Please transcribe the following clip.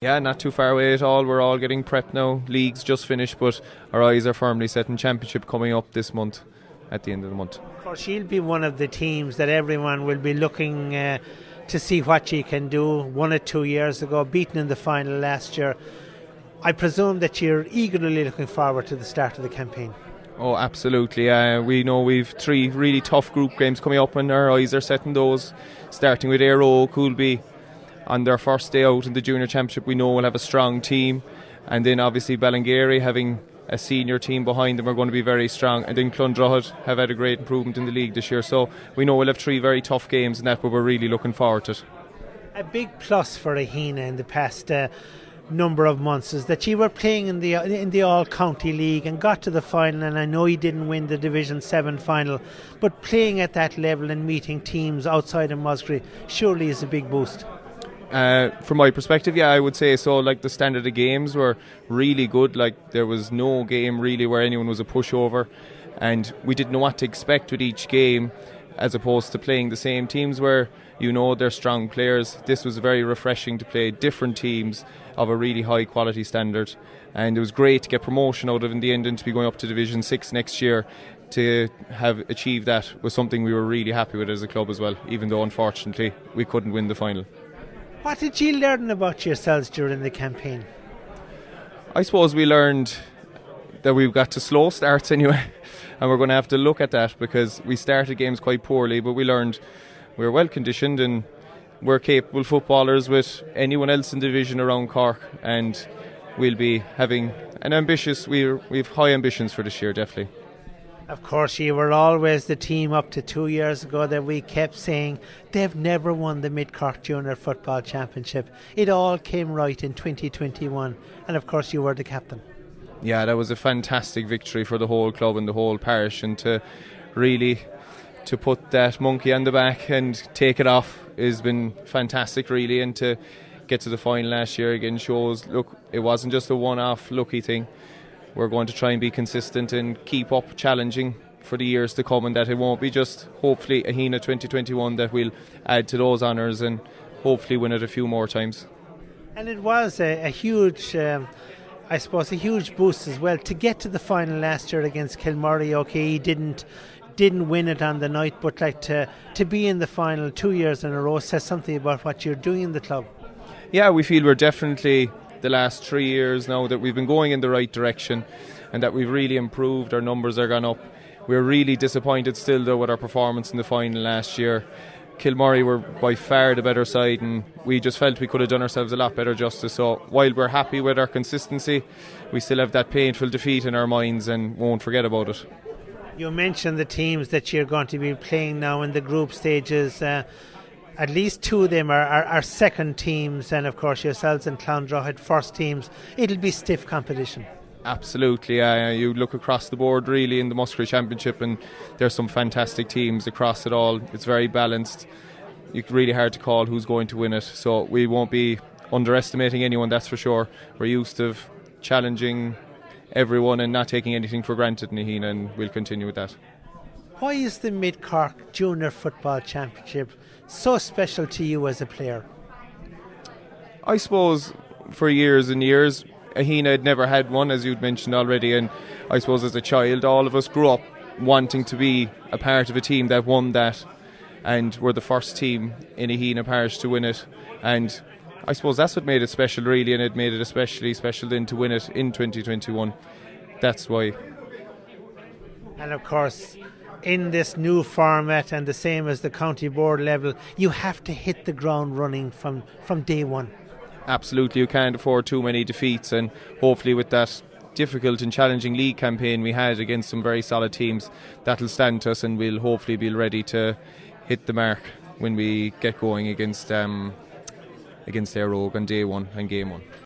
Yeah, not too far away at all. We're all getting prepped now. League's just finished, but our eyes are firmly set in Championship coming up this month, at the end of the month. Of course, she'll be one of the teams that everyone will be looking uh, to see what she can do. One or two years ago, beaten in the final last year. I presume that you're eagerly looking forward to the start of the campaign. Oh, absolutely. Uh, we know we've three really tough group games coming up, and our eyes are set on those. Starting with Aero, Coolby, on their first day out in the junior championship, we know we'll have a strong team, and then obviously Ballingeary having a senior team behind them are going to be very strong, and then Clondrohid have had a great improvement in the league this year. So we know we'll have three very tough games, and that, but we're really looking forward to it. A big plus for Aghinagh in the past. Uh, number of months is that you were playing in the in the all county league and got to the final and I know you didn't win the division 7 final but playing at that level and meeting teams outside of Muskerry surely is a big boost uh, from my perspective, yeah, I would say so. Like the standard of games were really good. Like there was no game really where anyone was a pushover, and we didn't know what to expect with each game, as opposed to playing the same teams where you know they're strong players. This was very refreshing to play different teams of a really high quality standard, and it was great to get promotion out of in the end and to be going up to Division Six next year. To have achieved that was something we were really happy with as a club as well, even though unfortunately we couldn't win the final. What did you learn about yourselves during the campaign? I suppose we learned that we've got to slow starts anyway, and we're going to have to look at that because we started games quite poorly, but we learned we we're well conditioned and we're capable footballers with anyone else in the division around Cork, and we'll be having an ambitious. We we've high ambitions for this year, definitely. Of course, you were always the team up to two years ago that we kept saying they've never won the Mid Cork Junior Football Championship. It all came right in 2021, and of course, you were the captain. Yeah, that was a fantastic victory for the whole club and the whole parish, and to really to put that monkey on the back and take it off has been fantastic, really, and to get to the final last year again shows look it wasn't just a one-off lucky thing we're going to try and be consistent and keep up challenging for the years to come, and that it won't be just hopefully a Aghinagh 2021 that we'll add to those honours and hopefully win it a few more times. And it was a, a huge. Um, I suppose a huge boost as well to get to the final last year against Kilmurry. Okay, he didn't didn't win it on the night, but like to to be in the final two years in a row says something about what you're doing in the club. Yeah, we feel we're definitely the last three years now that we've been going in the right direction and that we've really improved. Our numbers are gone up. We're really disappointed still though with our performance in the final last year. Kilmurry were by far the better side, and we just felt we could have done ourselves a lot better justice. So while we're happy with our consistency, we still have that painful defeat in our minds and won't forget about it. You mentioned the teams that you're going to be playing now in the group stages. Uh, at least two of them are, are, are, second teams, and of course yourselves and Clondrohid first teams. It'll be stiff competition. Absolutely, uh, you look across the board really in the Muskerry Championship, and there's some fantastic teams across it all. It's very balanced. It's really hard to call who's going to win it, so we won't be underestimating anyone. That's for sure. We're used to challenging everyone and not taking anything for granted in Aghinagh, and we'll continue with that. Why is the Mid Cork Junior Football Championship so special to you as a player? I suppose for years and years, Aghinagh had never had one, as you'd mentioned already, and I suppose as a child, all of us grew up wanting to be a part of a team that won that, and we're the first team in Aghinagh Parish to win it, and I suppose that's what made it special, really, and it made it especially special then to win it in 2021. That's why. And of course, in this new format and the same as the county board level, you have to hit the ground running from, from day one. Absolutely, you can't afford too many defeats, and hopefully, with that difficult and challenging league campaign we had against some very solid teams, that'll stand to us, and we'll hopefully be ready to hit the mark when we get going against um, against Éire Óg on day one and game one.